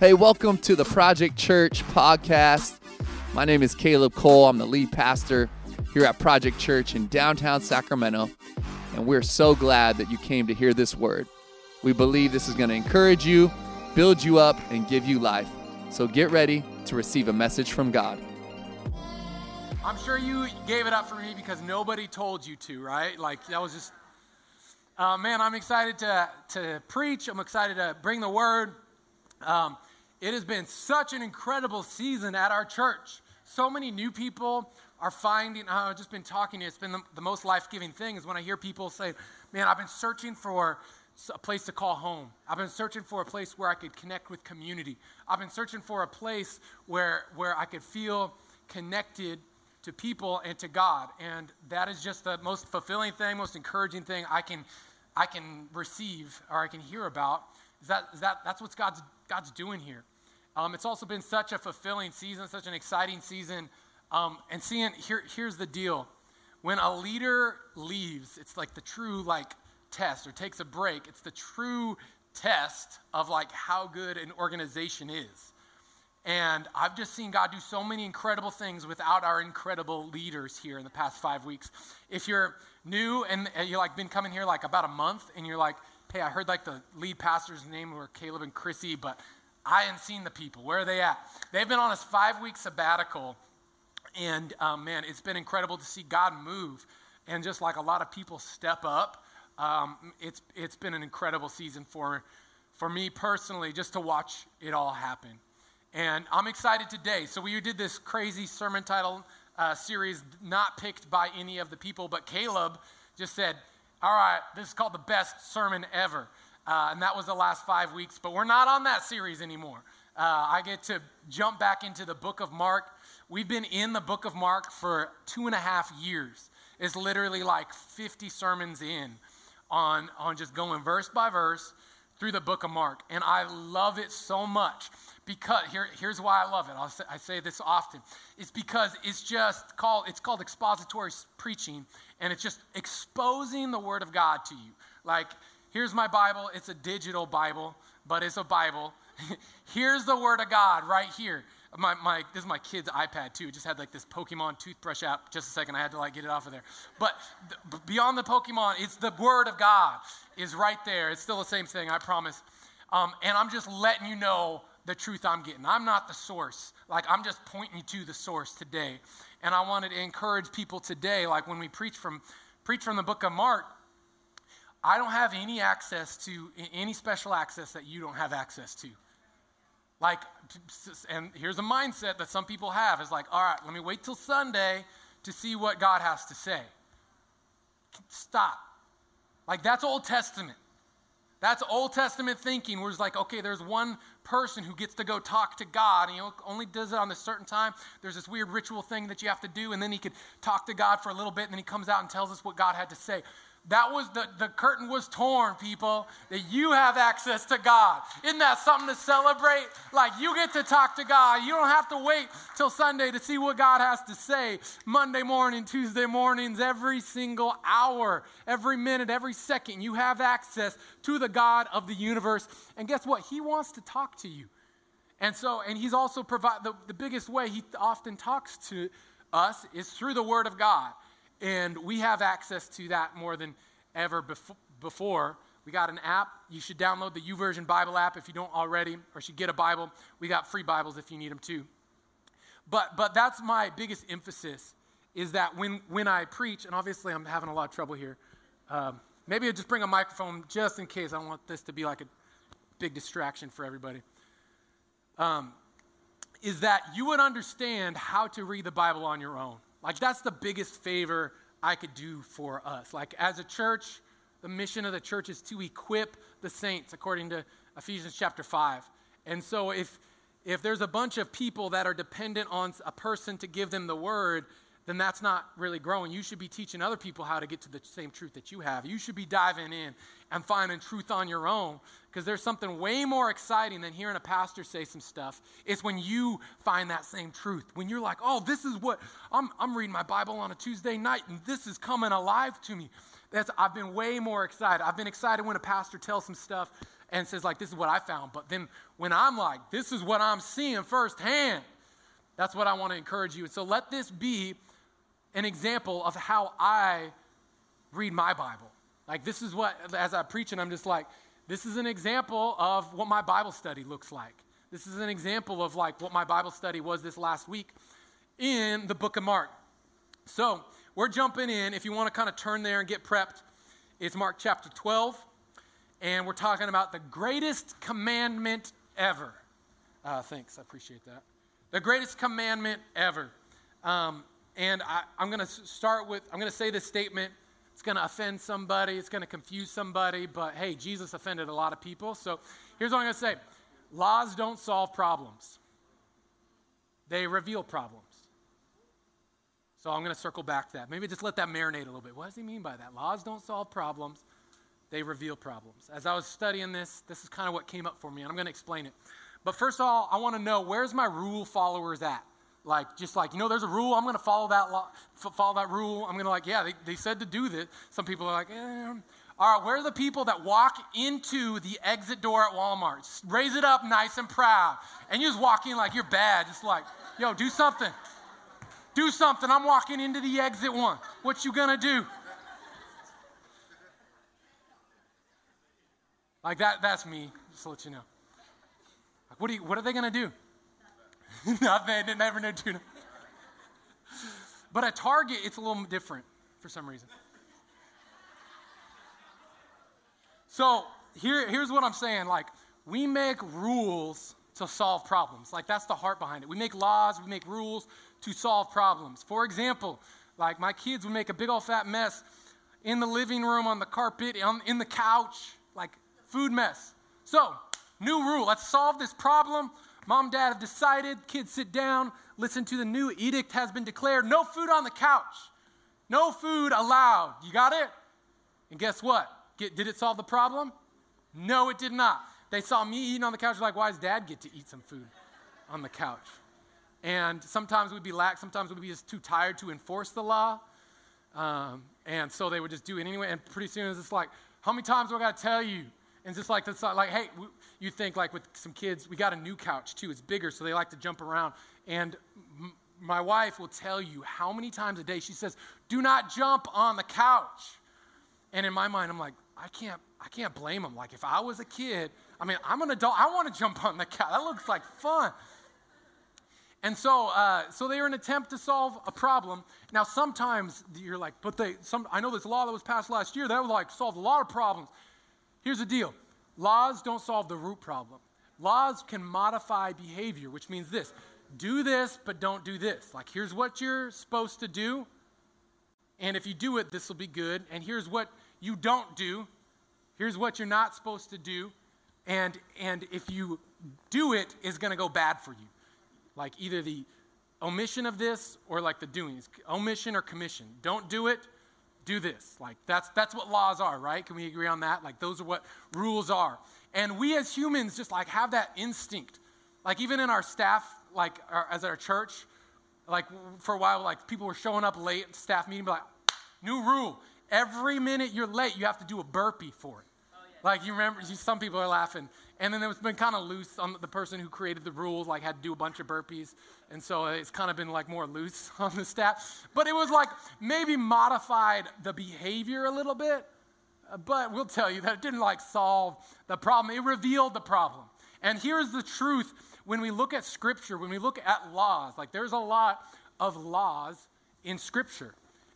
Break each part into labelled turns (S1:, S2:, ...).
S1: Hey, welcome to the Project Church podcast. My name is Caleb Cole. I'm the lead pastor here at Project Church in downtown Sacramento, and we're so glad that you came to hear this word. We believe this is going to encourage you, build you up, and give you life. So get ready to receive a message from God.
S2: I'm sure you gave it up for me because nobody told you to, right? Like that was just, uh, man. I'm excited to to preach. I'm excited to bring the word. Um, it has been such an incredible season at our church. So many new people are finding, uh, I've just been talking to you, it's been the, the most life giving thing is when I hear people say, Man, I've been searching for a place to call home. I've been searching for a place where I could connect with community. I've been searching for a place where, where I could feel connected to people and to God. And that is just the most fulfilling thing, most encouraging thing I can, I can receive or I can hear about. Is that, is that that's what God's, God's doing here. Um, it's also been such a fulfilling season, such an exciting season. Um, and seeing, here, here's the deal. When a leader leaves, it's like the true like test or takes a break. It's the true test of like how good an organization is. And I've just seen God do so many incredible things without our incredible leaders here in the past five weeks. If you're new and you're like been coming here like about a month and you're like, hey, I heard like the lead pastor's name were Caleb and Chrissy, but I hadn't seen the people. Where are they at? They've been on a five week sabbatical. And um, man, it's been incredible to see God move and just like a lot of people step up. Um, it's, it's been an incredible season for, for me personally just to watch it all happen. And I'm excited today. So we did this crazy sermon title uh, series, not picked by any of the people, but Caleb just said, All right, this is called the best sermon ever. Uh, and that was the last five weeks. But we're not on that series anymore. Uh, I get to jump back into the book of Mark. We've been in the book of Mark for two and a half years. It's literally like 50 sermons in on, on just going verse by verse through the book of Mark. And I love it so much because here, here's why I love it. Say, i say this often. It's because it's just called it's called expository preaching, and it's just exposing the word of God to you. Like Here's my Bible. It's a digital Bible, but it's a Bible. Here's the Word of God right here. My, my, this is my kid's iPad too. It just had like this Pokemon toothbrush app. Just a second, I had to like get it off of there. But th- beyond the Pokemon, it's the Word of God is right there. It's still the same thing, I promise. Um, and I'm just letting you know the truth I'm getting. I'm not the source. Like I'm just pointing you to the source today. And I wanted to encourage people today, like when we preach from preach from the book of Mark, I don't have any access to any special access that you don't have access to. Like, and here's a mindset that some people have is like, all right, let me wait till Sunday to see what God has to say. Stop. Like, that's Old Testament. That's Old Testament thinking where it's like, okay, there's one person who gets to go talk to God, and he only does it on this certain time. There's this weird ritual thing that you have to do, and then he could talk to God for a little bit, and then he comes out and tells us what God had to say that was the, the curtain was torn, people, that you have access to God. Isn't that something to celebrate? Like you get to talk to God. You don't have to wait till Sunday to see what God has to say. Monday morning, Tuesday mornings, every single hour, every minute, every second, you have access to the God of the universe. And guess what? He wants to talk to you. And so, and he's also provide the, the biggest way he often talks to us is through the word of God. And we have access to that more than ever before. We got an app. You should download the YouVersion Bible app if you don't already, or should get a Bible. We got free Bibles if you need them too. But, but that's my biggest emphasis is that when, when I preach, and obviously I'm having a lot of trouble here, um, maybe I'll just bring a microphone just in case. I don't want this to be like a big distraction for everybody. Um, is that you would understand how to read the Bible on your own. Like, that's the biggest favor I could do for us. Like, as a church, the mission of the church is to equip the saints, according to Ephesians chapter 5. And so, if if there's a bunch of people that are dependent on a person to give them the word, then that's not really growing. You should be teaching other people how to get to the same truth that you have. You should be diving in and finding truth on your own because there's something way more exciting than hearing a pastor say some stuff. It's when you find that same truth. When you're like, oh, this is what I'm, I'm reading my Bible on a Tuesday night and this is coming alive to me. That's, I've been way more excited. I've been excited when a pastor tells some stuff and says, like, this is what I found. But then when I'm like, this is what I'm seeing firsthand, that's what I want to encourage you. And so let this be an example of how I read my Bible. Like, this is what, as I preach, and I'm just like, this is an example of what my Bible study looks like. This is an example of like what my Bible study was this last week in the book of Mark. So, we're jumping in. If you want to kind of turn there and get prepped, it's Mark chapter 12, and we're talking about the greatest commandment ever. Uh, thanks, I appreciate that. The greatest commandment ever. Um, and I, I'm going to start with, I'm going to say this statement. It's going to offend somebody, it's going to confuse somebody, but hey, Jesus offended a lot of people. So here's what I'm going to say laws don't solve problems, they reveal problems. So I'm going to circle back to that. Maybe just let that marinate a little bit. What does he mean by that? Laws don't solve problems, they reveal problems. As I was studying this, this is kind of what came up for me, and I'm going to explain it. But first of all, I want to know where's my rule followers at? Like, just like, you know, there's a rule, I'm going to follow that, law, follow that rule. I'm going to, like, yeah, they, they said to do this. Some people are like, eh. All right, where are the people that walk into the exit door at Walmart? Raise it up nice and proud. And you just walk in like you're bad. Just like, yo, do something. Do something. I'm walking into the exit one. What you gonna do? Like that, that's me, just to let you know. Like, what, are you, what are they gonna do? Nothing, they never know do. But at Target, it's a little different for some reason. So here, here's what I'm saying. Like, we make rules to solve problems. Like, that's the heart behind it. We make laws, we make rules to solve problems. For example, like my kids would make a big old fat mess in the living room, on the carpet, on, in the couch, like food mess. So, new rule let's solve this problem. Mom, and dad have decided, kids sit down, listen to the new edict has been declared no food on the couch, no food allowed. You got it? And guess what? Get, did it solve the problem? No, it did not. They saw me eating on the couch, like, why does dad get to eat some food on the couch? And sometimes we'd be lax, sometimes we'd be just too tired to enforce the law. Um, and so they would just do it anyway. And pretty soon it's just like, how many times do I got to tell you? And just like, like, hey, you think like with some kids, we got a new couch too. It's bigger, so they like to jump around. And m- my wife will tell you how many times a day she says, do not jump on the couch. And in my mind, I'm like, I can't, I can't blame them. Like if I was a kid, I mean, I'm an adult. I want to jump on the couch. That looks like fun. And so, uh, so they were an attempt to solve a problem. Now, sometimes you're like, but they, some, I know this law that was passed last year that would like solve a lot of problems. Here's the deal: laws don't solve the root problem. Laws can modify behavior, which means this: do this, but don't do this. Like, here's what you're supposed to do, and if you do it, this will be good. And here's what you don't do. Here's what you're not supposed to do. And, and if you do it's going to go bad for you. Like either the omission of this or like the doing. omission or commission. Don't do it, do this. Like that's, that's what laws are, right? Can we agree on that? Like those are what rules are. And we as humans just like have that instinct. Like even in our staff, like our, as our church, like for a while, like people were showing up late at staff meeting, like, new rule. Every minute you're late, you have to do a burpee for it. Like you remember, some people are laughing. And then it's been kind of loose on the person who created the rules, like had to do a bunch of burpees. And so it's kind of been like more loose on the staff. But it was like maybe modified the behavior a little bit. But we'll tell you that it didn't like solve the problem, it revealed the problem. And here's the truth when we look at scripture, when we look at laws, like there's a lot of laws in scripture.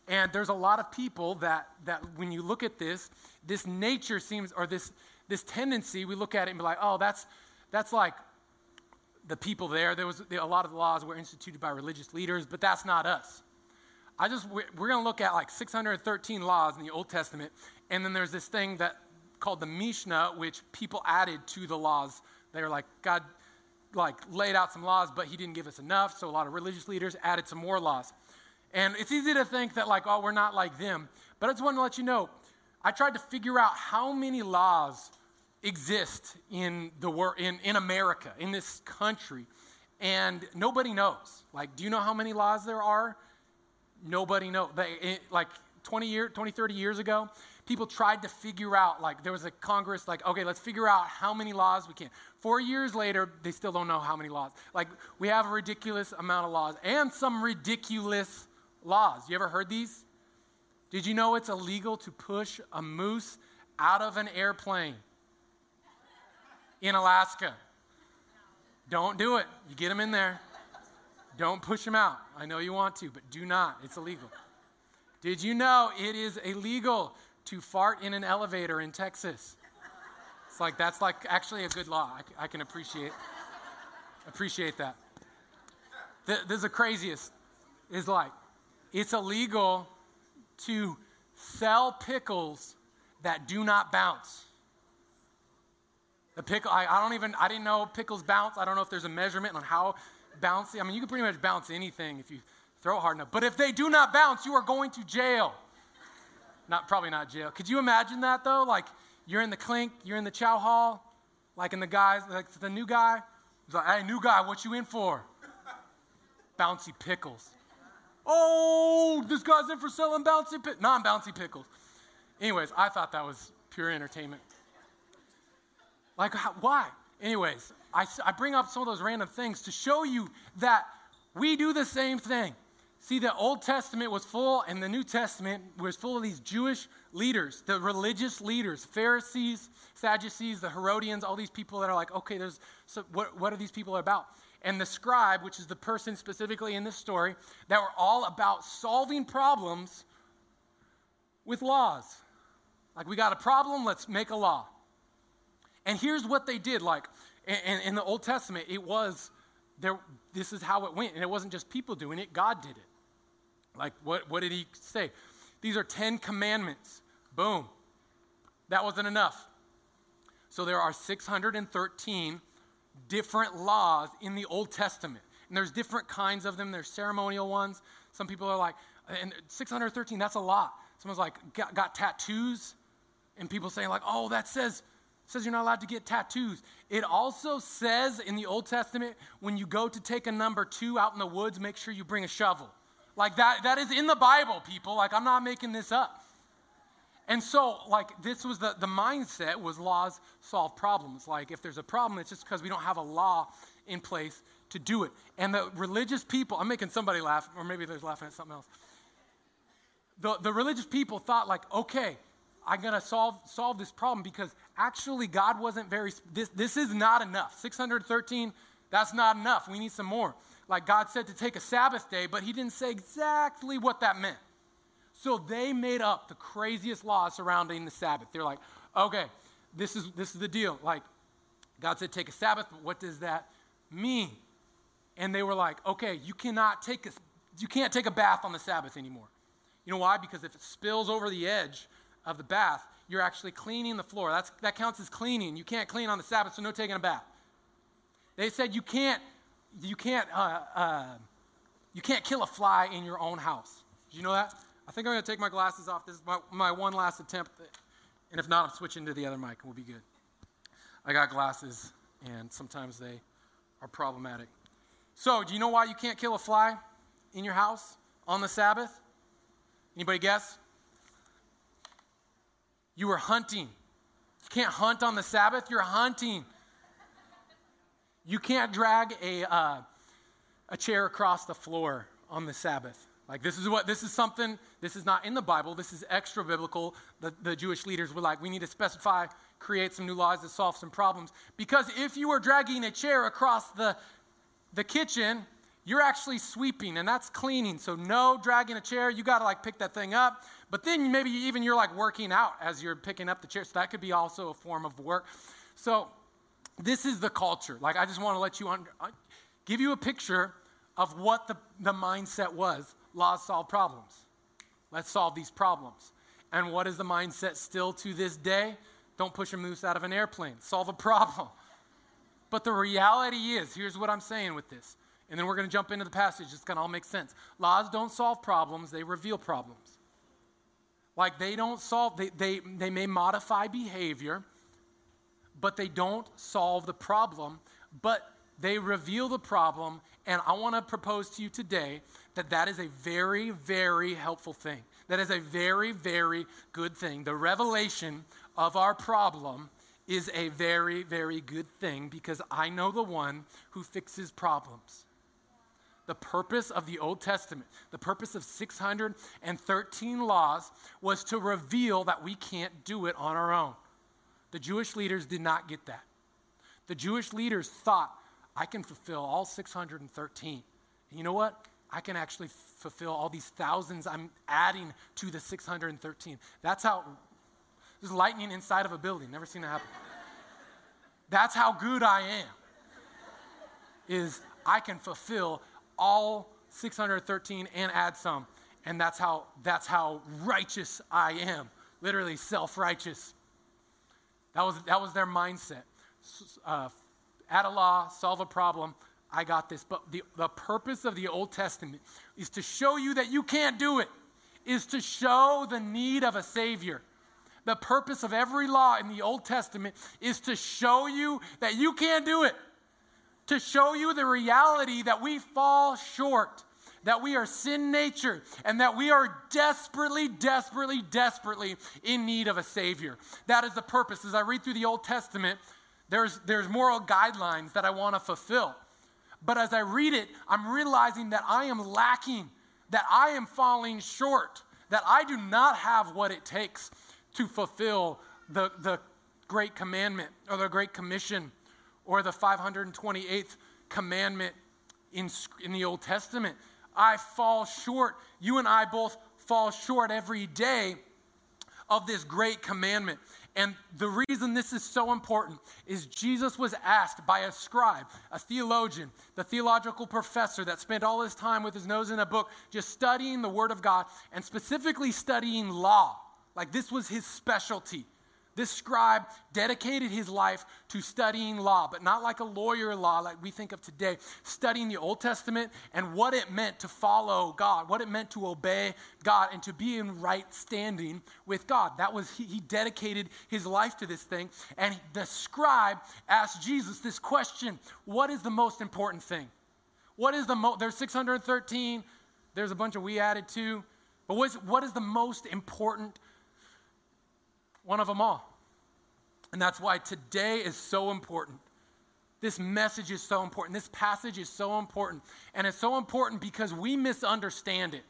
S2: And there's a lot of people that, that when you look at this, this nature seems, or this, this tendency, we look at it and be like, oh, that's, that's like the people there. There was a lot of laws were instituted by religious leaders, but that's not us. I just, we're, we're going to look at like 613 laws in the Old Testament, and then there's this thing that called the Mishnah, which people added to the laws. They were like, God like laid out some laws, but he didn't give us enough, so a lot of religious leaders added some more laws. And it's easy to think that, like, oh, we're not like them. But I just want to let you know I tried to figure out how many laws exist in, the wor- in, in America, in this country, and nobody knows. Like, do you know how many laws there are? Nobody knows. They, it, like 20, year, 20, 30 years ago, people tried to figure out, like, there was a Congress, like, okay, let's figure out how many laws we can. Four years later, they still don't know how many laws. Like, we have a ridiculous amount of laws and some ridiculous laws. You ever heard these? Did you know it's illegal to push a moose out of an airplane in Alaska? Don't do it. You get them in there. Don't push them out. I know you want to, but do not. It's illegal. Did you know it is illegal to fart in an elevator in Texas. It's like that's like actually a good law. I, I can appreciate appreciate that. This is the craziest. Is like it's illegal to sell pickles that do not bounce. The pickle, I, I, don't even, I didn't know pickles bounce. I don't know if there's a measurement on how bouncy. I mean, you can pretty much bounce anything if you throw it hard enough. But if they do not bounce, you are going to jail. Not probably not jail. Could you imagine that though? Like you're in the clink, you're in the chow hall, like in the guys, like the new guy. He's like, hey, new guy, what you in for? bouncy pickles. Oh, this guy's in for selling bouncy, pi- non-bouncy pickles. Anyways, I thought that was pure entertainment. Like, why? Anyways, I, I bring up some of those random things to show you that we do the same thing. See, the Old Testament was full, and the New Testament was full of these Jewish leaders, the religious leaders, Pharisees, Sadducees, the Herodians, all these people that are like, okay, there's so what, what are these people about? And the scribe, which is the person specifically in this story, that were all about solving problems with laws. Like, we got a problem, let's make a law. And here's what they did. Like, in, in the Old Testament, it was there, this is how it went. And it wasn't just people doing it, God did it. Like, what, what did he say? These are 10 commandments. Boom. That wasn't enough. So there are 613 different laws in the Old Testament. And there's different kinds of them. There's ceremonial ones. Some people are like, and 613, that's a lot. Someone's like, got, got tattoos. And people saying, like, oh, that says says you're not allowed to get tattoos. It also says in the Old Testament, when you go to take a number two out in the woods, make sure you bring a shovel. Like that, that is in the Bible, people. Like I'm not making this up. And so, like, this was the, the mindset was laws solve problems. Like, if there's a problem, it's just because we don't have a law in place to do it. And the religious people, I'm making somebody laugh, or maybe they're laughing at something else. The, the religious people thought, like, okay, I'm going to solve, solve this problem because actually God wasn't very, this, this is not enough. 613, that's not enough. We need some more like God said to take a Sabbath day, but He didn't say exactly what that meant. So they made up the craziest laws surrounding the Sabbath. They're like, okay, this is this is the deal. Like, God said take a Sabbath, but what does that mean? And they were like, okay, you cannot take a you can't take a bath on the Sabbath anymore. You know why? Because if it spills over the edge of the bath, you're actually cleaning the floor. That's, that counts as cleaning. You can't clean on the Sabbath, so no taking a bath. They said you can't you can't, uh, uh, you can't kill a fly in your own house. Did you know that? I think I'm going to take my glasses off. This is my, my one last attempt. And if not, I'm switching to the other mic and we'll be good. I got glasses, and sometimes they are problematic. So, do you know why you can't kill a fly in your house on the Sabbath? Anybody guess? You were hunting. You can't hunt on the Sabbath, you're hunting. You can't drag a, uh, a chair across the floor on the Sabbath. Like, this is what, this is something, this is not in the Bible, this is extra biblical. The, the Jewish leaders were like, we need to specify, create some new laws to solve some problems. Because if you are dragging a chair across the, the kitchen, you're actually sweeping and that's cleaning. So, no dragging a chair, you got to like pick that thing up. But then maybe even you're like working out as you're picking up the chair. So, that could be also a form of work. So, this is the culture. Like, I just want to let you un- uh, give you a picture of what the, the mindset was. Laws solve problems. Let's solve these problems. And what is the mindset still to this day? Don't push a moose out of an airplane. Solve a problem. But the reality is here's what I'm saying with this. And then we're going to jump into the passage. It's going to all make sense. Laws don't solve problems, they reveal problems. Like they don't solve, they, they, they may modify behavior, but they don't solve the problem, but they reveal the problem. And I want to propose to you today that that is a very, very helpful thing. That is a very, very good thing. The revelation of our problem is a very, very good thing because I know the one who fixes problems. The purpose of the Old Testament, the purpose of 613 laws was to reveal that we can't do it on our own. The Jewish leaders did not get that. The Jewish leaders thought, I can fulfill all 613. And you know what? I can actually fulfill all these thousands I'm adding to the 613. That's how there's lightning inside of a building. Never seen that happen. That's how good I am. Is I can fulfill all 613 and add some. And that's how that's how righteous I am. Literally self-righteous. That was that was their mindset. Uh, add a law, solve a problem. I got this. But the, the purpose of the Old Testament is to show you that you can't do it, is to show the need of a Savior. The purpose of every law in the Old Testament is to show you that you can't do it, to show you the reality that we fall short, that we are sin nature, and that we are desperately, desperately, desperately in need of a Savior. That is the purpose. As I read through the Old Testament, there's, there's moral guidelines that I want to fulfill. But as I read it, I'm realizing that I am lacking, that I am falling short, that I do not have what it takes to fulfill the, the Great Commandment or the Great Commission or the 528th commandment in, in the Old Testament. I fall short. You and I both fall short every day of this great commandment. And the reason this is so important is Jesus was asked by a scribe, a theologian, the theological professor that spent all his time with his nose in a book just studying the Word of God and specifically studying law. Like this was his specialty. This scribe dedicated his life to studying law, but not like a lawyer law like we think of today, studying the Old Testament and what it meant to follow God, what it meant to obey God and to be in right standing with God. That was he, he dedicated his life to this thing. And the scribe asked Jesus this question, what is the most important thing? What is the most there's 613, there's a bunch of we added too. But what's, what is the most important one of them all. And that's why today is so important. This message is so important. This passage is so important. And it's so important because we misunderstand it.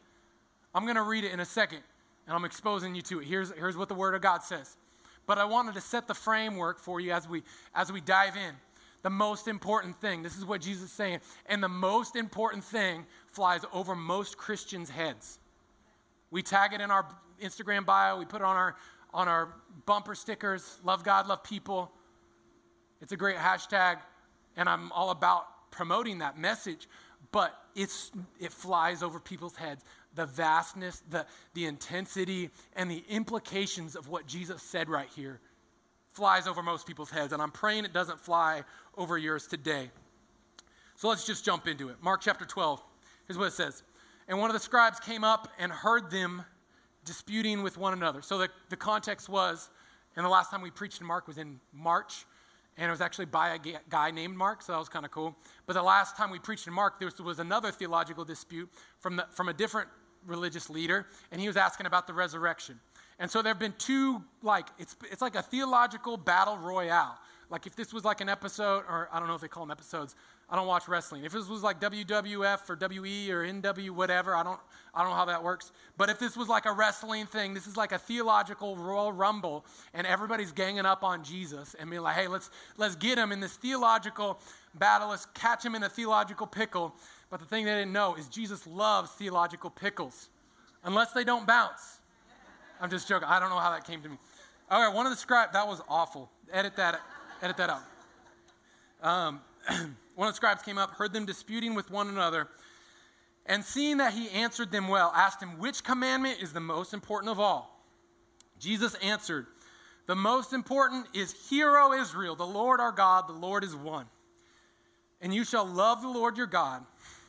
S2: I'm going to read it in a second, and I'm exposing you to it. Here's, here's what the Word of God says. But I wanted to set the framework for you as we, as we dive in. The most important thing, this is what Jesus is saying, and the most important thing flies over most Christians' heads. We tag it in our Instagram bio, we put it on our, on our bumper stickers love God, love people. It's a great hashtag, and I'm all about promoting that message, but it's, it flies over people's heads. The vastness, the, the intensity, and the implications of what Jesus said right here flies over most people's heads, and I'm praying it doesn't fly over yours today. So let's just jump into it. Mark chapter 12. Here's what it says. And one of the scribes came up and heard them disputing with one another. So the, the context was, and the last time we preached in Mark was in March, and it was actually by a guy named Mark, so that was kind of cool. But the last time we preached in Mark, there was another theological dispute from, the, from a different religious leader, and he was asking about the resurrection. And so there have been two, like, it's, it's like a theological battle royale. Like if this was like an episode, or I don't know if they call them episodes, I don't watch wrestling. If this was like WWF or WE or NW whatever, I don't I don't know how that works. But if this was like a wrestling thing, this is like a theological Royal Rumble and everybody's ganging up on Jesus and being like, "Hey, let's let's get him in this theological battle. Let's catch him in a theological pickle." But the thing they didn't know is Jesus loves theological pickles. Unless they don't bounce. I'm just joking. I don't know how that came to me. All right, one of the scribes, that was awful. Edit that edit that out. Um, one of the scribes came up, heard them disputing with one another, and seeing that he answered them well, asked him, Which commandment is the most important of all? Jesus answered, The most important is, Hear, O Israel, the Lord our God, the Lord is one. And you shall love the Lord your God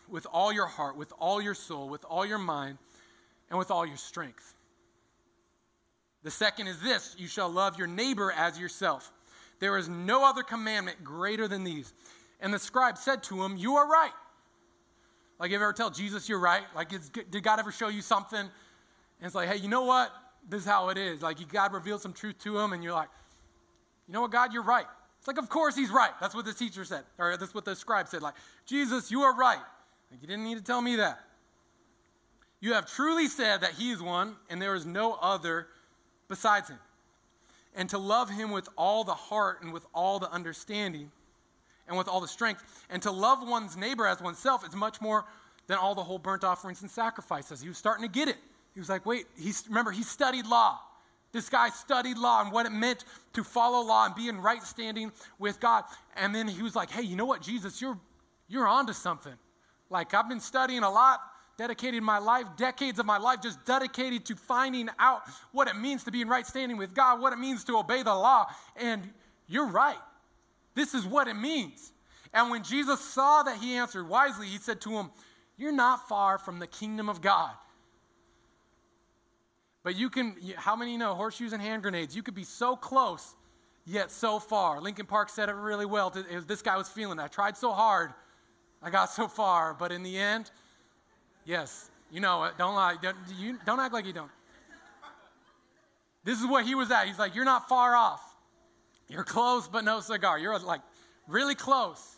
S2: with all your heart, with all your soul, with all your mind, and with all your strength. The second is this you shall love your neighbor as yourself. There is no other commandment greater than these. And the scribe said to him, You are right. Like, you ever tell Jesus you're right? Like, did God ever show you something And it's like, hey, you know what? This is how it is. Like, God revealed some truth to him, and you're like, you know what, God, you're right. It's like, of course he's right. That's what the teacher said, or that's what the scribe said. Like, Jesus, you are right. Like, you didn't need to tell me that. You have truly said that he is one, and there is no other besides him. And to love him with all the heart and with all the understanding and with all the strength, and to love one's neighbor as oneself is much more than all the whole burnt offerings and sacrifices. He was starting to get it. He was like, wait, he's, remember, he studied law. This guy studied law and what it meant to follow law and be in right standing with God. And then he was like, hey, you know what, Jesus, you're, you're onto something. Like, I've been studying a lot, dedicated my life, decades of my life, just dedicated to finding out what it means to be in right standing with God, what it means to obey the law. And you're right. This is what it means. And when Jesus saw that he answered wisely, he said to him, You're not far from the kingdom of God. But you can, how many know horseshoes and hand grenades? You could be so close, yet so far. Linkin Park said it really well. This guy was feeling. I tried so hard, I got so far, but in the end, yes, you know it. Don't lie. Don't, you, don't act like you don't. This is what he was at. He's like, You're not far off. You're close, but no cigar. You're like really close.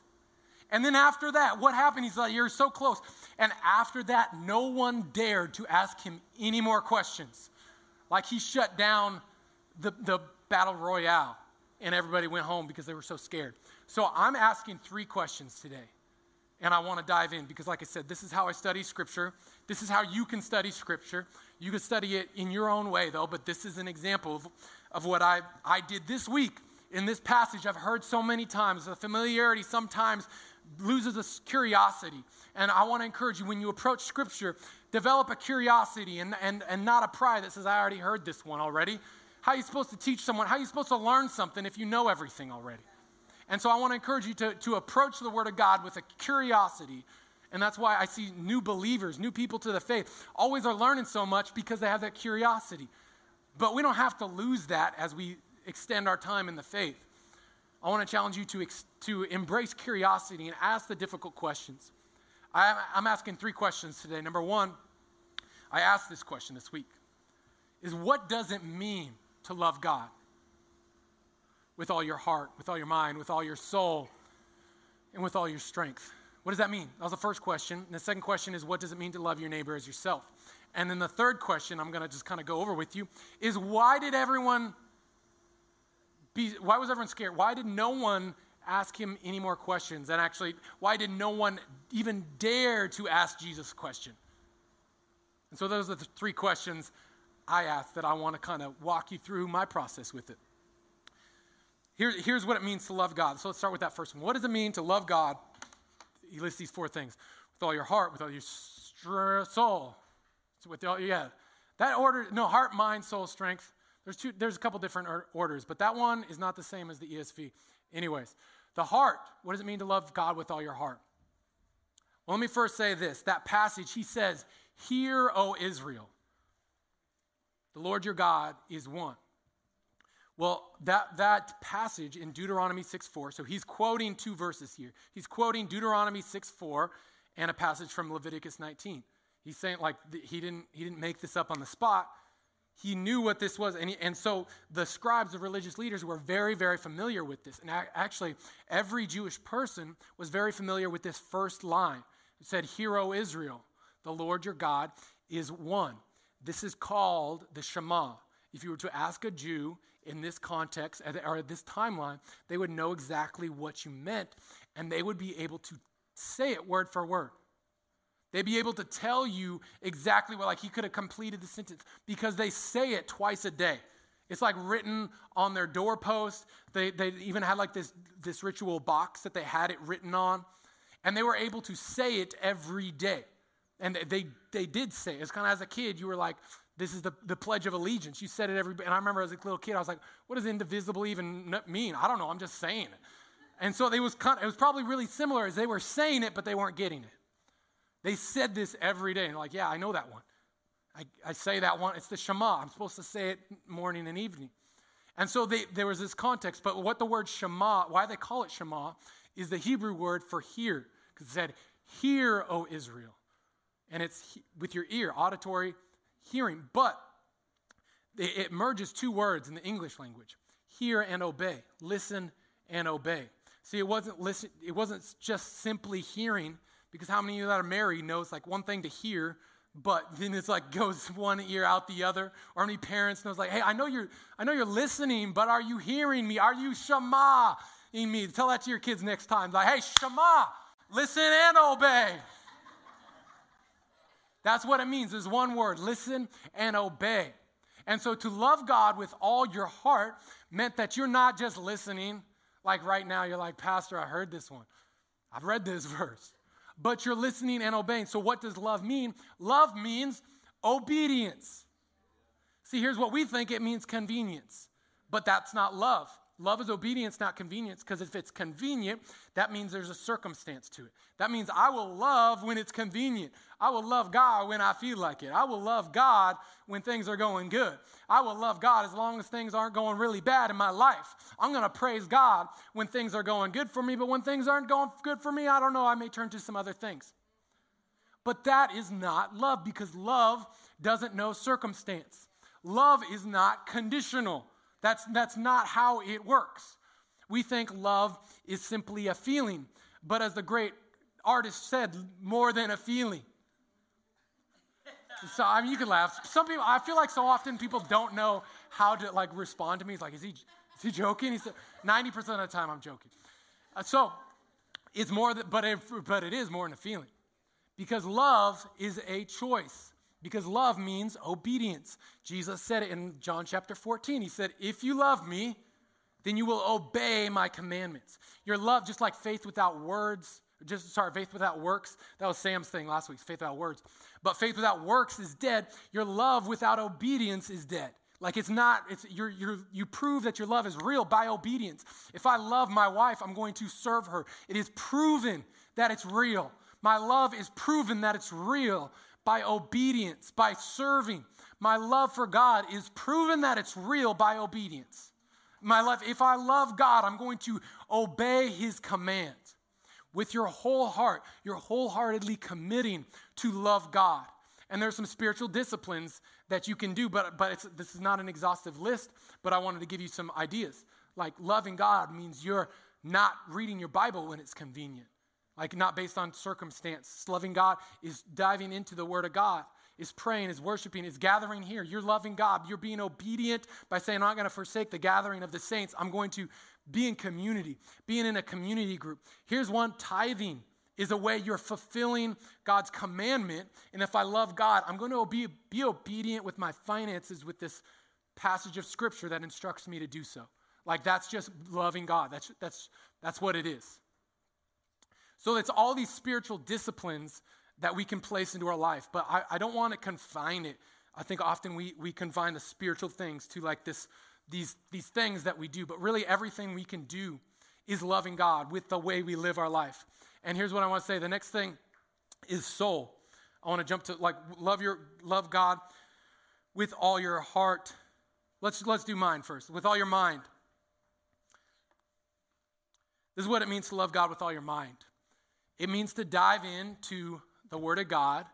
S2: And then after that, what happened? He's like, You're so close. And after that, no one dared to ask him any more questions. Like he shut down the, the battle royale and everybody went home because they were so scared. So I'm asking three questions today. And I want to dive in because, like I said, this is how I study Scripture. This is how you can study Scripture. You can study it in your own way, though, but this is an example of, of what I, I did this week in this passage. I've heard so many times. The familiarity sometimes loses a curiosity. And I want to encourage you when you approach Scripture, develop a curiosity and, and, and not a pride that says, I already heard this one already. How are you supposed to teach someone? How are you supposed to learn something if you know everything already? And so I want to encourage you to, to approach the Word of God with a curiosity. And that's why I see new believers, new people to the faith, always are learning so much because they have that curiosity. But we don't have to lose that as we extend our time in the faith. I want to challenge you to, ex- to embrace curiosity and ask the difficult questions. I'm asking three questions today. Number one, I asked this question this week is what does it mean to love God? With all your heart, with all your mind, with all your soul, and with all your strength. What does that mean? That was the first question. And the second question is what does it mean to love your neighbor as yourself? And then the third question I'm going to just kind of go over with you is why did everyone be why was everyone scared? Why did no one ask him any more questions. And actually, why did no one even dare to ask Jesus a question? And so, those are the three questions I asked that I want to kind of walk you through my process with it. Here, here's what it means to love God. So, let's start with that first one. What does it mean to love God? He lists these four things with all your heart, with all your soul. So with all, yeah. That order, no, heart, mind, soul, strength. There's, two, there's a couple different orders, but that one is not the same as the ESV. Anyways, the heart. What does it mean to love God with all your heart? Well, let me first say this. That passage, he says, Hear, O Israel, the Lord your God is one. Well, that, that passage in Deuteronomy 6 4, so he's quoting two verses here. He's quoting Deuteronomy 6 4 and a passage from Leviticus 19. He's saying, like, he didn't, he didn't make this up on the spot he knew what this was. And, he, and so the scribes, the religious leaders, were very, very familiar with this. And actually, every Jewish person was very familiar with this first line. It said, Hear, O Israel, the Lord your God is one. This is called the Shema. If you were to ask a Jew in this context or at this timeline, they would know exactly what you meant and they would be able to say it word for word. They'd be able to tell you exactly what, like he could have completed the sentence because they say it twice a day. It's like written on their doorpost. They, they even had like this, this ritual box that they had it written on. And they were able to say it every day. And they, they did say it. It's kind of as a kid, you were like, this is the, the Pledge of Allegiance. You said it every And I remember as a little kid, I was like, what does indivisible even mean? I don't know. I'm just saying it. And so it was, kind of, it was probably really similar as they were saying it, but they weren't getting it. They said this every day. And like, yeah, I know that one. I, I say that one. It's the Shema. I'm supposed to say it morning and evening. And so they, there was this context. But what the word Shema, why they call it Shema, is the Hebrew word for hear. Because it said, Hear, O Israel. And it's with your ear, auditory hearing. But it, it merges two words in the English language hear and obey, listen and obey. See, it wasn't listen, it wasn't just simply hearing, because how many of you that are married know it's like one thing to hear, but then it's like goes one ear out the other. Or any parents knows like, hey, I know you're I know you're listening, but are you hearing me? Are you shema in me? Tell that to your kids next time. Like, hey, shema, listen and obey. That's what it means. is one word listen and obey. And so to love God with all your heart meant that you're not just listening, like right now, you're like, Pastor, I heard this one. I've read this verse. But you're listening and obeying. So what does love mean? Love means obedience. See, here's what we think it means convenience, but that's not love. Love is obedience, not convenience, because if it's convenient, that means there's a circumstance to it. That means I will love when it's convenient. I will love God when I feel like it. I will love God when things are going good. I will love God as long as things aren't going really bad in my life. I'm going to praise God when things are going good for me, but when things aren't going good for me, I don't know, I may turn to some other things. But that is not love because love doesn't know circumstance. Love is not conditional. That's, that's not how it works. We think love is simply a feeling, but as the great artist said, more than a feeling. So I mean, you can laugh. Some people, I feel like so often people don't know how to like respond to me. He's like, is he, is he joking? He said, 90% of the time I'm joking. Uh, so it's more, than, but, it, but it is more than a feeling. Because love is a choice because love means obedience. Jesus said it in John chapter 14. He said, If you love me, then you will obey my commandments. Your love, just like faith without words, just sorry, faith without works. That was Sam's thing last week, faith without words. But faith without works is dead. Your love without obedience is dead. Like it's not, it's you're, you're, you prove that your love is real by obedience. If I love my wife, I'm going to serve her. It is proven that it's real. My love is proven that it's real by obedience, by serving. My love for God is proven that it's real by obedience. My love, if I love God, I'm going to obey his command. With your whole heart, you're wholeheartedly committing to love God. And there's some spiritual disciplines that you can do, but, but this is not an exhaustive list, but I wanted to give you some ideas. Like loving God means you're not reading your Bible when it's convenient like not based on circumstance. Loving God is diving into the Word of God, is praying, is worshiping, is gathering here. You're loving God. You're being obedient by saying, I'm not going to forsake the gathering of the saints. I'm going to be in community, being in a community group. Here's one tithing is a way you're fulfilling God's commandment. And if I love God, I'm going to be, be obedient with my finances with this passage of scripture that instructs me to do so. Like that's just loving God. That's, that's, that's what it is. So it's all these spiritual disciplines that we can place into our life. But I, I don't want to confine it. I think often we, we confine the spiritual things to like this, these, these things that we do. But really, everything we can do is loving God with the way we live our life. And here's what I want to say the next thing is soul. I want to jump to like love your love God with all your heart. Let's let's do mind first. With all your mind. This is what it means to love God with all your mind. It means to dive into the Word of God.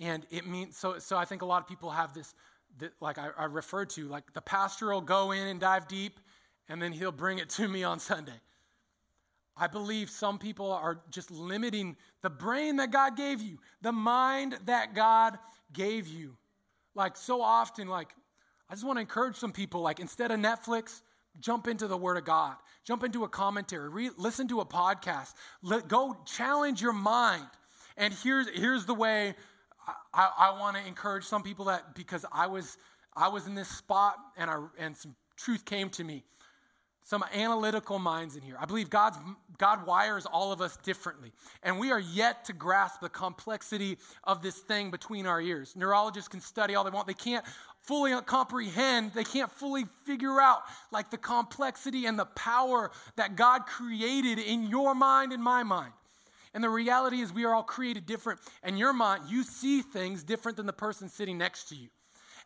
S2: And it means, so, so I think a lot of people have this, that, like I, I referred to, like the pastor will go in and dive deep, and then he'll bring it to me on Sunday. I believe some people are just limiting the brain that God gave you, the mind that God gave you. Like so often, like, I just want to encourage some people, like, instead of Netflix, Jump into the Word of God. Jump into a commentary. Re- listen to a podcast. Let, go challenge your mind. And here's, here's the way I, I want to encourage some people that because I was, I was in this spot and, I, and some truth came to me. Some analytical minds in here. I believe God's, God wires all of us differently. And we are yet to grasp the complexity of this thing between our ears. Neurologists can study all they want. They can't fully comprehend, they can't fully figure out like the complexity and the power that God created in your mind and my mind. And the reality is we are all created different. And your mind, you see things different than the person sitting next to you.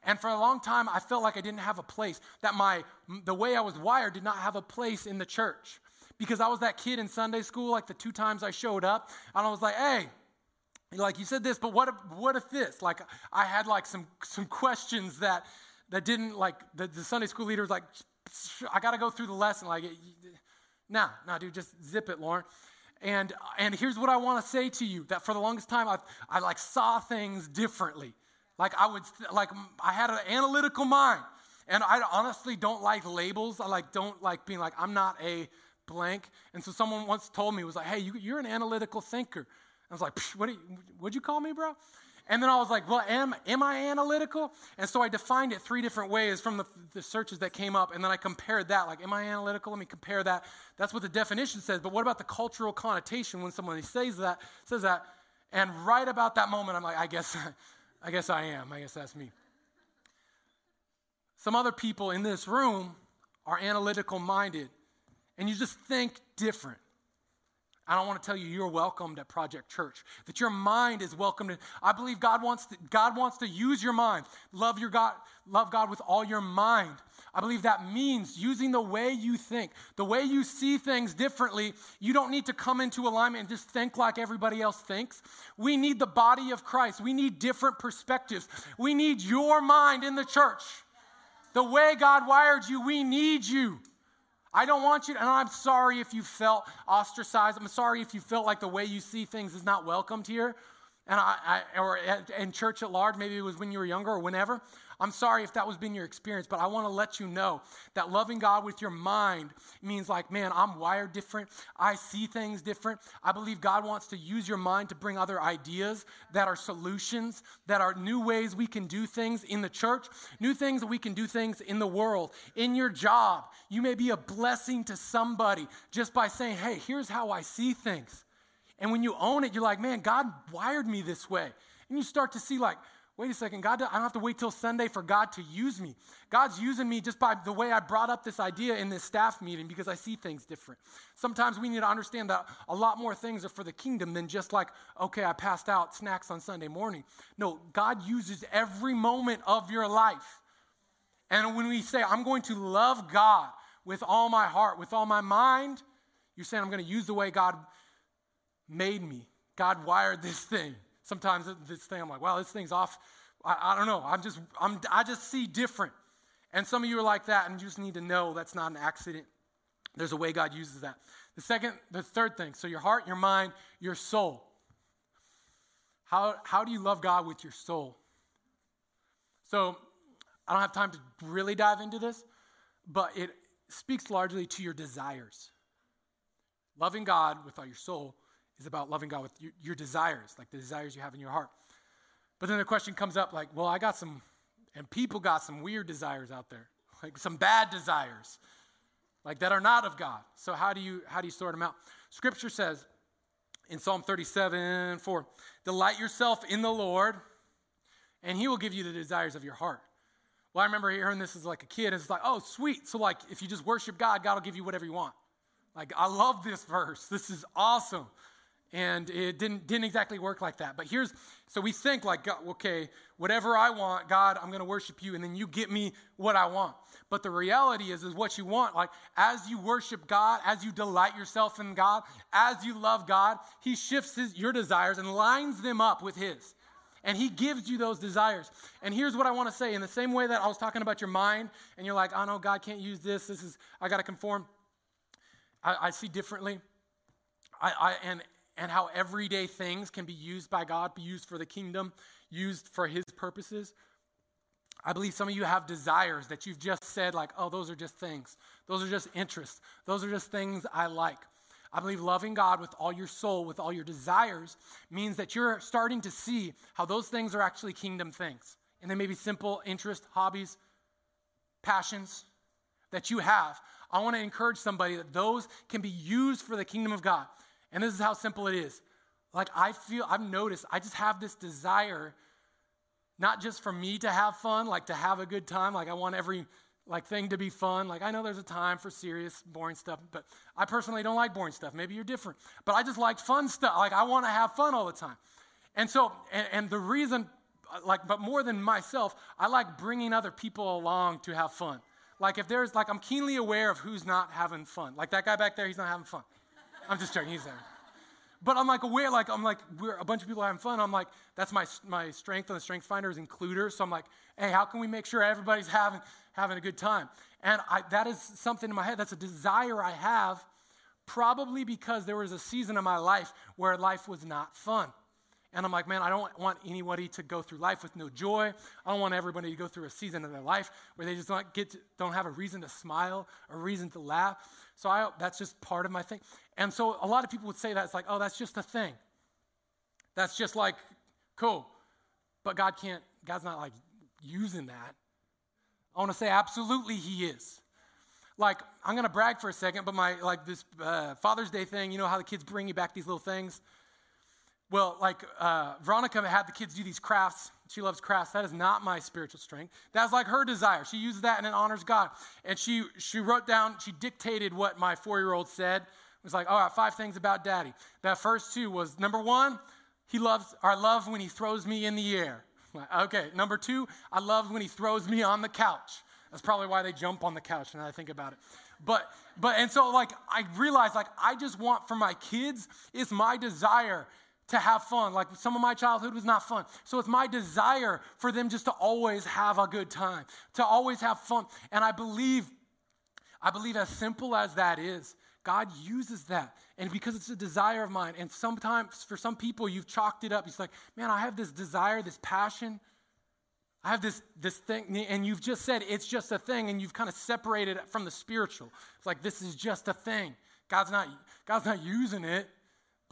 S2: And for a long time, I felt like I didn't have a place, that my, the way I was wired did not have a place in the church. Because I was that kid in Sunday school, like the two times I showed up, and I was like, hey, like you said this, but what if, what if this? Like I had like some some questions that that didn't like the, the Sunday school leader was like, I got to go through the lesson. Like, nah, nah, dude, just zip it, Lauren. And and here's what I want to say to you: that for the longest time, I I like saw things differently. Like I would like I had an analytical mind, and I honestly don't like labels. I like don't like being like I'm not a blank. And so someone once told me was like, "Hey, you, you're an analytical thinker." I was like, "What? You, what'd you call me, bro?" And then I was like, well, am, am I analytical? And so I defined it three different ways from the, the searches that came up. And then I compared that. Like, am I analytical? Let me compare that. That's what the definition says. But what about the cultural connotation when somebody says that? Says that. And right about that moment, I'm like, I guess, I guess I am. I guess that's me. Some other people in this room are analytical minded, and you just think different. I don't want to tell you you're welcomed at Project Church, that your mind is welcomed. I believe God wants to, God wants to use your mind. Love your God, love God with all your mind. I believe that means using the way you think, the way you see things differently. You don't need to come into alignment and just think like everybody else thinks. We need the body of Christ. We need different perspectives. We need your mind in the church. The way God wired you, we need you. I don't want you to, and I'm sorry if you felt ostracized. I'm sorry if you felt like the way you see things is not welcomed here. And I, I or in church at large, maybe it was when you were younger or whenever. I'm sorry if that was been your experience, but I want to let you know that loving God with your mind means like, man, I'm wired different. I see things different. I believe God wants to use your mind to bring other ideas that are solutions, that are new ways we can do things in the church, new things that we can do things in the world, in your job. You may be a blessing to somebody just by saying, hey, here's how I see things. And when you own it, you're like, man, God wired me this way. And you start to see, like, wait a second, God, I don't have to wait till Sunday for God to use me. God's using me just by the way I brought up this idea in this staff meeting because I see things different. Sometimes we need to understand that a lot more things are for the kingdom than just like, okay, I passed out snacks on Sunday morning. No, God uses every moment of your life. And when we say, I'm going to love God with all my heart, with all my mind, you're saying, I'm going to use the way God made me. God wired this thing. Sometimes this thing, I'm like, wow, this thing's off. I, I don't know. I'm just, I'm, I just see different. And some of you are like that, and you just need to know that's not an accident. There's a way God uses that. The second, the third thing so your heart, your mind, your soul. How, how do you love God with your soul? So I don't have time to really dive into this, but it speaks largely to your desires. Loving God with all your soul is about loving God with your, your desires, like the desires you have in your heart. But then the question comes up like, well, I got some, and people got some weird desires out there, like some bad desires, like that are not of God. So how do you how do you sort them out? Scripture says in Psalm 37, 4, delight yourself in the Lord, and he will give you the desires of your heart. Well, I remember hearing this as like a kid. And it's like, oh, sweet. So, like, if you just worship God, God will give you whatever you want. Like, I love this verse. This is awesome and it didn't, didn't exactly work like that. But here's, so we think like, okay, whatever I want, God, I'm going to worship you, and then you get me what I want. But the reality is, is what you want. Like, as you worship God, as you delight yourself in God, as you love God, He shifts his, your desires and lines them up with His. And He gives you those desires. And here's what I want to say in the same way that I was talking about your mind, and you're like, oh no, God can't use this. This is, I got to conform. I, I see differently. I, I, and and how everyday things can be used by God, be used for the kingdom, used for His purposes. I believe some of you have desires that you've just said, like, oh, those are just things. Those are just interests. Those are just things I like. I believe loving God with all your soul, with all your desires, means that you're starting to see how those things are actually kingdom things. And they may be simple interests, hobbies, passions that you have. I want to encourage somebody that those can be used for the kingdom of God. And this is how simple it is. Like, I feel, I've noticed, I just have this desire, not just for me to have fun, like to have a good time. Like, I want every like thing to be fun. Like I know there's a time for serious, boring stuff, but I personally don't like boring stuff. Maybe you're different, but I just like fun stuff. Like I want to have fun all the time. And so, and, and, the reason, like, but more than myself, I like bringing other people along to have fun. Like if there's, like, I'm keenly aware of who's not having fun. Like that guy back there, he's not having fun. I'm just joking. He's there. but I'm like aware, like I'm like we're a bunch of people having fun. I'm like that's my my strength on the Strength Finder is includer. So I'm like, hey, how can we make sure everybody's having having a good time? And I, that is something in my head. That's a desire I have, probably because there was a season in my life where life was not fun. And I'm like, man, I don't want anybody to go through life with no joy. I don't want everybody to go through a season of their life where they just don't get to, don't have a reason to smile, a reason to laugh. So I, that's just part of my thing. And so a lot of people would say that it's like, oh, that's just a thing. That's just like cool. But God can't. God's not like using that. I want to say absolutely He is. Like I'm gonna brag for a second, but my like this uh, Father's Day thing. You know how the kids bring you back these little things well, like uh, Veronica had the kids do these crafts. She loves crafts. That is not my spiritual strength. That's like her desire. She uses that and it honors God. And she she wrote down, she dictated what my four year old said. It was like, all right, five things about daddy. That first two was number one, he loves, or I love when he throws me in the air. Okay, number two, I love when he throws me on the couch. That's probably why they jump on the couch now I think about it. But but and so like I realized like I just want for my kids, it's my desire to have fun. Like some of my childhood was not fun. So it's my desire for them just to always have a good time, to always have fun. And I believe, I believe as simple as that is, God uses that. And because it's a desire of mine, and sometimes for some people, you've chalked it up. It's like, man, I have this desire, this passion. I have this, this thing, and you've just said it's just a thing, and you've kind of separated it from the spiritual. It's like this is just a thing. God's not, God's not using it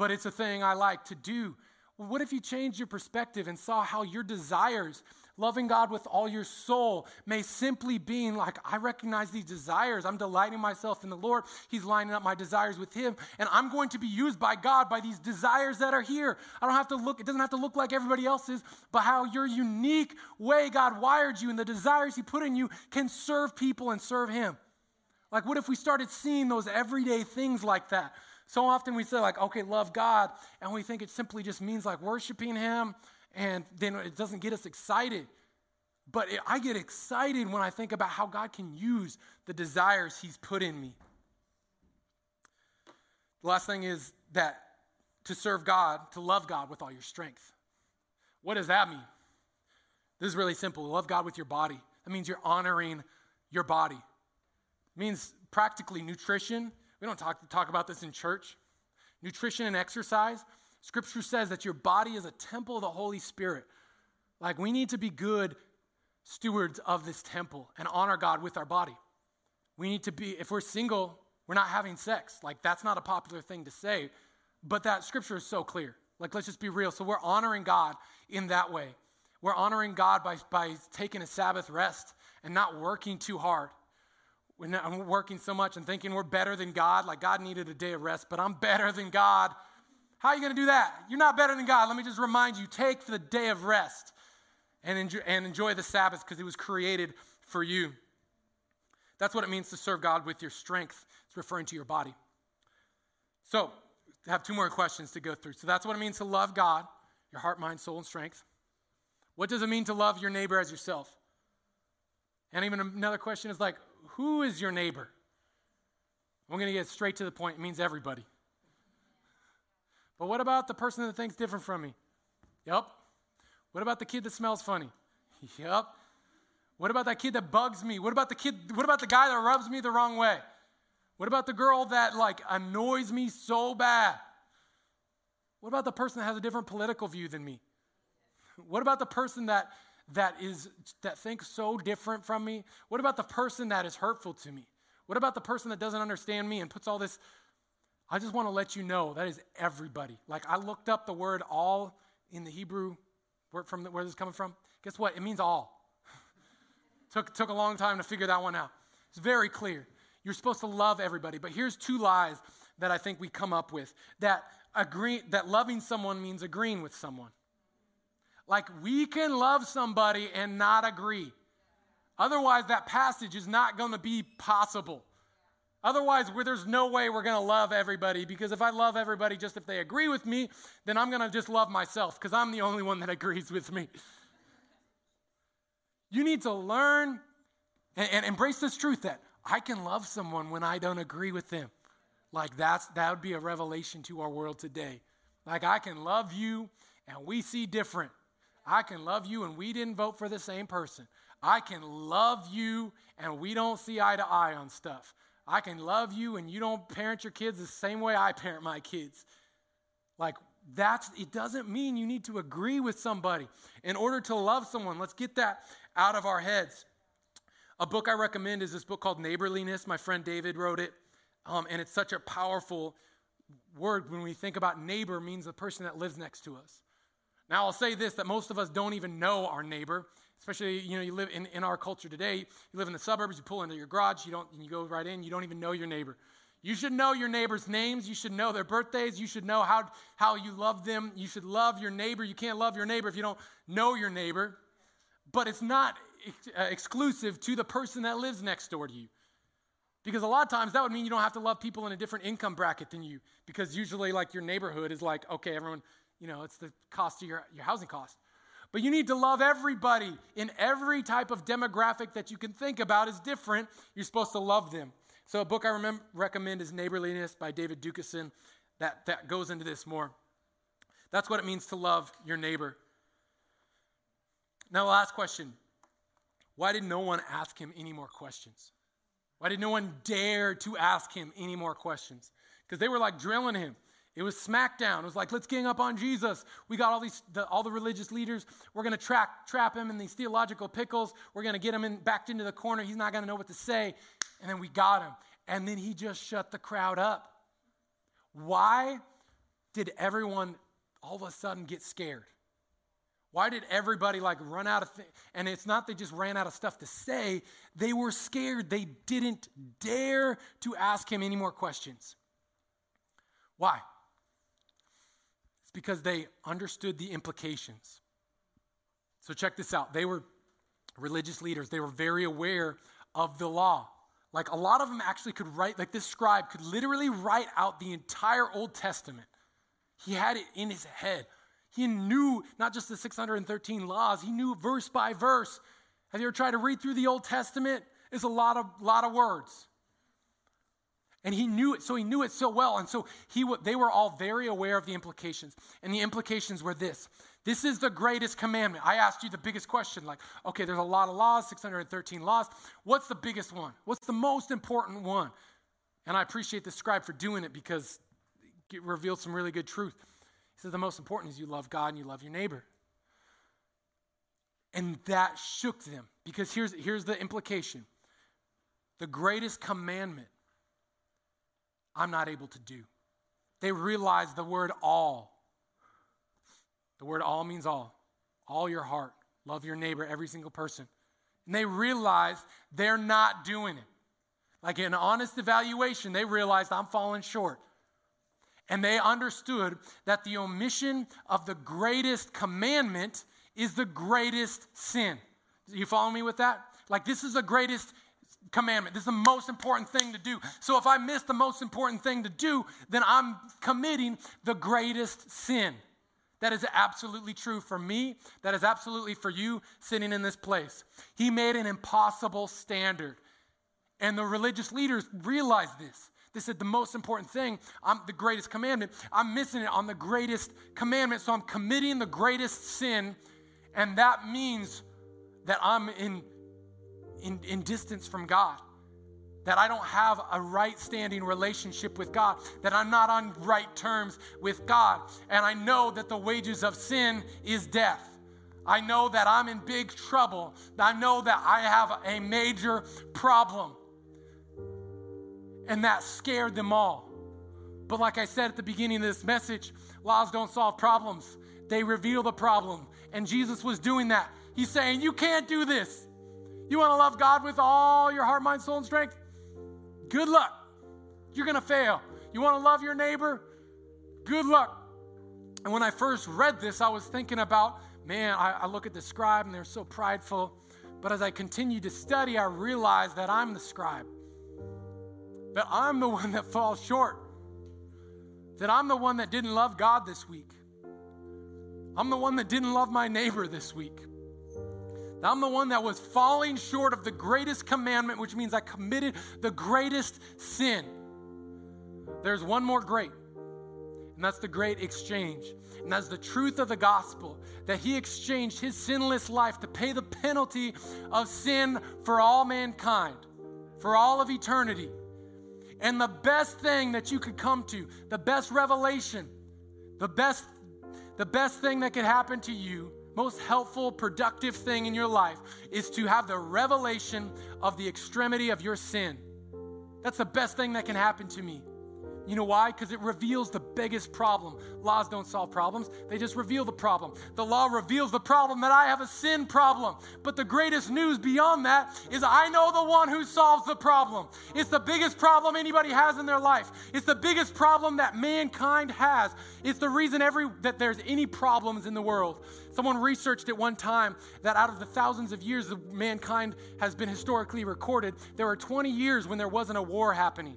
S2: but it's a thing I like to do. Well, what if you changed your perspective and saw how your desires, loving God with all your soul, may simply being like, I recognize these desires. I'm delighting myself in the Lord. He's lining up my desires with Him. And I'm going to be used by God by these desires that are here. I don't have to look, it doesn't have to look like everybody else's, but how your unique way God wired you and the desires He put in you can serve people and serve Him. Like, what if we started seeing those everyday things like that? So often we say, like, okay, love God, and we think it simply just means like worshiping Him, and then it doesn't get us excited. But it, I get excited when I think about how God can use the desires He's put in me. The last thing is that to serve God, to love God with all your strength. What does that mean? This is really simple. Love God with your body. That means you're honoring your body. Means practically nutrition we don't talk, talk about this in church. Nutrition and exercise. Scripture says that your body is a temple of the Holy Spirit. Like we need to be good stewards of this temple and honor God with our body. We need to be, if we're single, we're not having sex. Like that's not a popular thing to say, but that scripture is so clear. Like let's just be real. So we're honoring God in that way. We're honoring God by, by taking a Sabbath rest and not working too hard. I'm working so much and thinking we're better than God, like God needed a day of rest, but I'm better than God. How are you going to do that? You're not better than God. Let me just remind you take the day of rest and enjoy, and enjoy the Sabbath because it was created for you. That's what it means to serve God with your strength. It's referring to your body. So, I have two more questions to go through. So, that's what it means to love God, your heart, mind, soul, and strength. What does it mean to love your neighbor as yourself? And even another question is like, who is your neighbor? I'm going to get straight to the point. It means everybody. But what about the person that thinks different from me? Yep. What about the kid that smells funny? Yep. What about that kid that bugs me? What about the kid what about the guy that rubs me the wrong way? What about the girl that like annoys me so bad? What about the person that has a different political view than me? What about the person that that is that thinks so different from me? What about the person that is hurtful to me? What about the person that doesn't understand me and puts all this I just want to let you know that is everybody. Like I looked up the word all in the Hebrew word from the, where this is coming from. Guess what? It means all. took took a long time to figure that one out. It's very clear. You're supposed to love everybody, but here's two lies that I think we come up with that agree that loving someone means agreeing with someone. Like we can love somebody and not agree. Otherwise, that passage is not going to be possible. Otherwise, there's no way we're going to love everybody because if I love everybody just if they agree with me, then I'm going to just love myself because I'm the only one that agrees with me. You need to learn and, and, embrace this truth that I can love someone when I don't agree with them. Like that's that would be a revelation to our world today. Like, I can love you and we see different. I can love you and we didn't vote for the same person. I can love you and we don't see eye to eye on stuff. I can love you and you don't parent your kids the same way I parent my kids. Like, that's it doesn't mean you need to agree with somebody in order to love someone. Let's get that out of our heads. A book I recommend is this book called Neighborliness. My friend David wrote it, um, and it's such a powerful word when we think about neighbor means the person that lives next to us. Now I'll say this that most of us don't even know our neighbor, especially you know you live in, in our culture today. You live in the suburbs, you pull into your garage, you don't you go right in, you don't even know your neighbor. You should know your neighbor's names. You should know their birthdays. You should know how, how you love them. You should love your neighbor. You can't love your neighbor if you don't know your neighbor. But it's not uh, exclusive to the person that lives next door to you. Because a lot of times that would mean you don't have to love people in a different income bracket than you. Because usually, like, your neighborhood is like, okay, everyone, you know, it's the cost of your, your housing cost. But you need to love everybody in every type of demographic that you can think about is different. You're supposed to love them. So, a book I remember, recommend is Neighborliness by David Dukeson that, that goes into this more. That's what it means to love your neighbor. Now, last question Why did no one ask him any more questions? Why did no one dare to ask him any more questions? Because they were like drilling him. It was smackdown. It was like, let's gang up on Jesus. We got all these, the, all the religious leaders. We're going to trap, trap him in these theological pickles. We're going to get him in, backed into the corner. He's not going to know what to say. And then we got him. And then he just shut the crowd up. Why did everyone all of a sudden get scared? Why did everybody like run out of and it's not they just ran out of stuff to say, they were scared. They didn't dare to ask him any more questions. Why? Because they understood the implications. So, check this out. They were religious leaders, they were very aware of the law. Like, a lot of them actually could write, like, this scribe could literally write out the entire Old Testament. He had it in his head. He knew not just the 613 laws, he knew verse by verse. Have you ever tried to read through the Old Testament? It's a lot of, lot of words. And he knew it, so he knew it so well. And so he, they were all very aware of the implications. And the implications were this this is the greatest commandment. I asked you the biggest question like, okay, there's a lot of laws, 613 laws. What's the biggest one? What's the most important one? And I appreciate the scribe for doing it because it revealed some really good truth. He says the most important is you love God and you love your neighbor. And that shook them because here's, here's the implication the greatest commandment I'm not able to do. They realize the word all. The word all means all. All your heart. Love your neighbor, every single person. And they realize they're not doing it. Like an honest evaluation, they realized I'm falling short. And they understood that the omission of the greatest commandment is the greatest sin. You follow me with that? Like, this is the greatest commandment. This is the most important thing to do. So if I miss the most important thing to do, then I'm committing the greatest sin. That is absolutely true for me. That is absolutely for you sitting in this place. He made an impossible standard. And the religious leaders realized this. They said, the most important thing, I'm the greatest commandment. I'm missing it on the greatest commandment. So I'm committing the greatest sin. And that means that I'm in in, in distance from God, that I don't have a right standing relationship with God, that I'm not on right terms with God. And I know that the wages of sin is death. I know that I'm in big trouble. I know that I have a major problem. And that scared them all. But like I said at the beginning of this message, laws don't solve problems, they reveal the problem. And Jesus was doing that. He's saying, You can't do this. You want to love God with all your heart, mind, soul, and strength? Good luck. You're going to fail. You want to love your neighbor? Good luck. And when I first read this, I was thinking about, man, I, I look at the scribe and they're so prideful. But as I continued to study, I realized that I'm the scribe, that I'm the one that falls short, that I'm the one that didn't love God this week. I'm the one that didn't love my neighbor this week. I'm the one that was falling short of the greatest commandment, which means I committed the greatest sin. There's one more great, and that's the great exchange. And that's the truth of the gospel that he exchanged his sinless life to pay the penalty of sin for all mankind, for all of eternity. And the best thing that you could come to, the best revelation, the best the best thing that could happen to you, most helpful, productive thing in your life is to have the revelation of the extremity of your sin. That's the best thing that can happen to me. You know why? Because it reveals the biggest problem. Laws don't solve problems, they just reveal the problem. The law reveals the problem that I have a sin problem. But the greatest news beyond that is I know the one who solves the problem. It's the biggest problem anybody has in their life. It's the biggest problem that mankind has. It's the reason every that there's any problems in the world. Someone researched at one time that out of the thousands of years that mankind has been historically recorded, there were 20 years when there wasn't a war happening.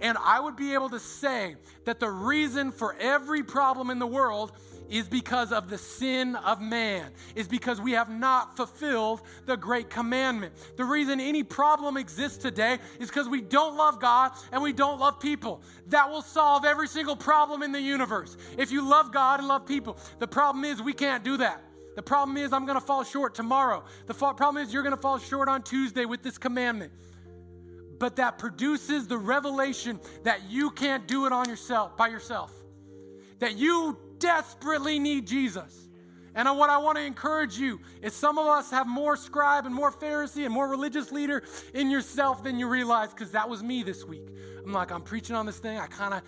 S2: And I would be able to say that the reason for every problem in the world is because of the sin of man, is because we have not fulfilled the great commandment. The reason any problem exists today is because we don't love God and we don't love people. That will solve every single problem in the universe. If you love God and love people, the problem is we can't do that. The problem is I'm going to fall short tomorrow. The problem is you're going to fall short on Tuesday with this commandment but that produces the revelation that you can't do it on yourself by yourself. That you desperately need Jesus. And what I want to encourage you is some of us have more scribe and more Pharisee and more religious leader in yourself than you realize, because that was me this week. I'm like, I'm preaching on this thing. I kind of,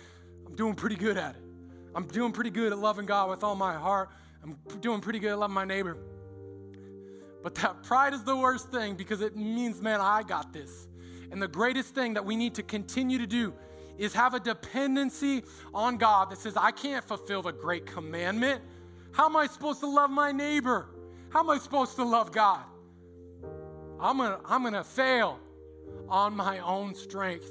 S2: I'm doing pretty good at it. I'm doing pretty good at loving God with all my heart. I'm doing pretty good at loving my neighbor. But that pride is the worst thing because it means, man, I got this. And the greatest thing that we need to continue to do is have a dependency on God that says, I can't fulfill the great commandment. How am I supposed to love my neighbor? How am I supposed to love God? I'm gonna, I'm gonna fail on my own strength.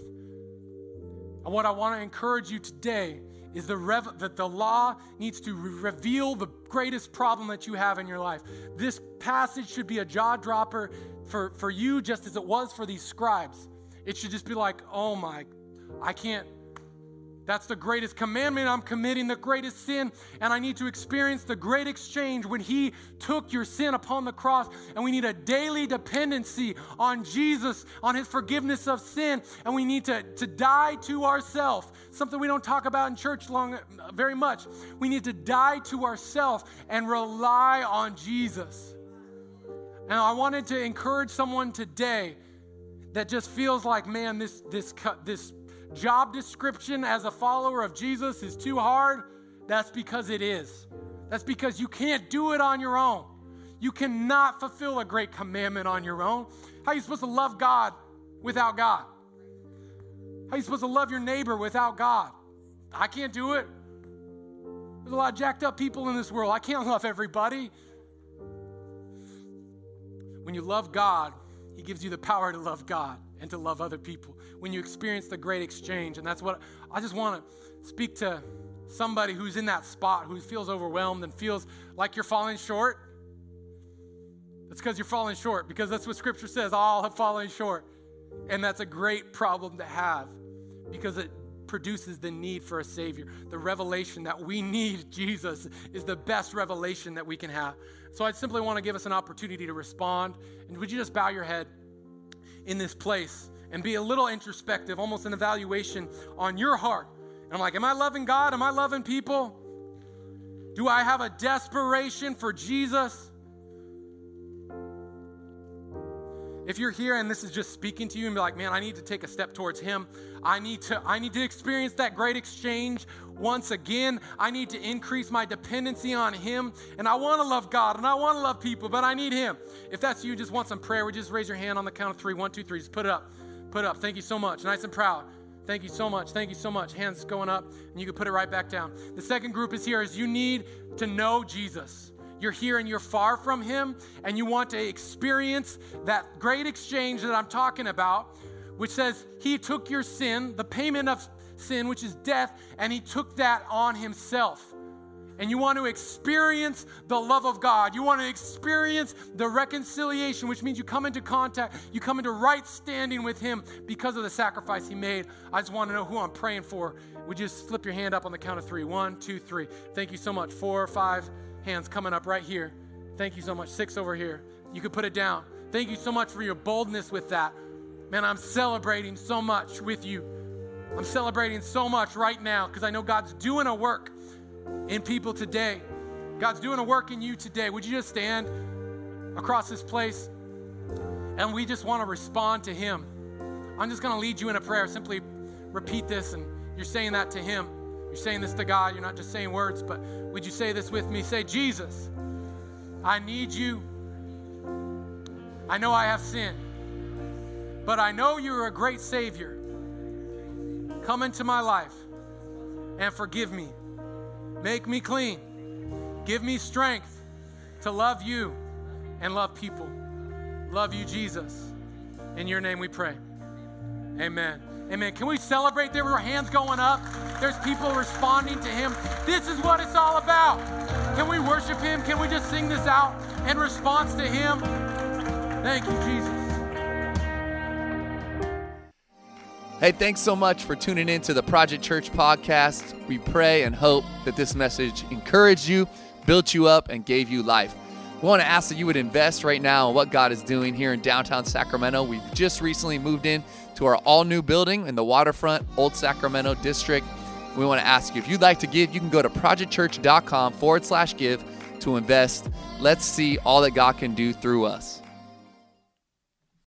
S2: And what I want to encourage you today is the rev- that the law needs to re- reveal the greatest problem that you have in your life. This passage should be a jaw dropper for, for you just as it was for these scribes. It should just be like, oh my, I can't. That's the greatest commandment. I'm committing the greatest sin, and I need to experience the great exchange when He took your sin upon the cross. And we need a daily dependency on Jesus, on His forgiveness of sin, and we need to, to die to ourselves. Something we don't talk about in church long very much. We need to die to ourselves and rely on Jesus. And I wanted to encourage someone today that just feels like, man, this, this, this job description as a follower of Jesus is too hard. That's because it is. That's because you can't do it on your own. You cannot fulfill a great commandment on your own. How are you supposed to love God without God? How are you supposed to love your neighbor without God? I can't do it. There's a lot of jacked up people in this world. I can't love everybody. When you love God, He gives you the power to love God and to love other people. When you experience the great exchange, and that's what I just want to speak to somebody who's in that spot, who feels overwhelmed and feels like you're falling short. That's because you're falling short, because that's what Scripture says all have fallen short. And that's a great problem to have because it produces the need for a Savior. The revelation that we need Jesus is the best revelation that we can have. So I simply want to give us an opportunity to respond. And would you just bow your head in this place and be a little introspective, almost an evaluation on your heart? And I'm like, am I loving God? Am I loving people? Do I have a desperation for Jesus? If you're here and this is just speaking to you and be like, man, I need to take a step towards him. I need to, I need to experience that great exchange once again. I need to increase my dependency on him. And I want to love God and I want to love people, but I need him. If that's you, just want some prayer, would just raise your hand on the count of three? One, two, three. Just put it up. Put it up. Thank you so much. Nice and proud. Thank you so much. Thank you so much. Hands going up, and you can put it right back down. The second group is here is you need to know Jesus you're here and you're far from Him, and you want to experience that great exchange that I'm talking about, which says He took your sin, the payment of sin, which is death, and He took that on Himself. and you want to experience the love of God, you want to experience the reconciliation, which means you come into contact, you come into right standing with Him because of the sacrifice He made. I just want to know who I'm praying for. Would you just slip your hand up on the count of three? One, two, three. Thank you so much. Four, five hands coming up right here. Thank you so much. Six over here. You could put it down. Thank you so much for your boldness with that. Man, I'm celebrating so much with you. I'm celebrating so much right now because I know God's doing a work in people today. God's doing a work in you today. Would you just stand across this place and we just want to respond to Him? I'm just going to lead you in a prayer. Simply repeat this, and you're saying that to Him. You're saying this to God. You're not just saying words, but would you say this with me? Say, Jesus, I need you. I know I have sinned, but I know you're a great Savior. Come into my life and forgive me. Make me clean. Give me strength to love you and love people. Love you, Jesus. In your name we pray. Amen. Amen. Can we celebrate? There were hands going up. There's people responding to him. This is what it's all about. Can we worship him? Can we just sing this out in response to him? Thank you, Jesus.
S1: Hey, thanks so much for tuning in to the Project Church podcast. We pray and hope that this message encouraged you, built you up, and gave you life. We want to ask that you would invest right now in what God is doing here in downtown Sacramento. We've just recently moved in to our all new building in the waterfront Old Sacramento district. We want to ask you if you'd like to give, you can go to projectchurch.com forward slash give to invest. Let's see all that God can do through us.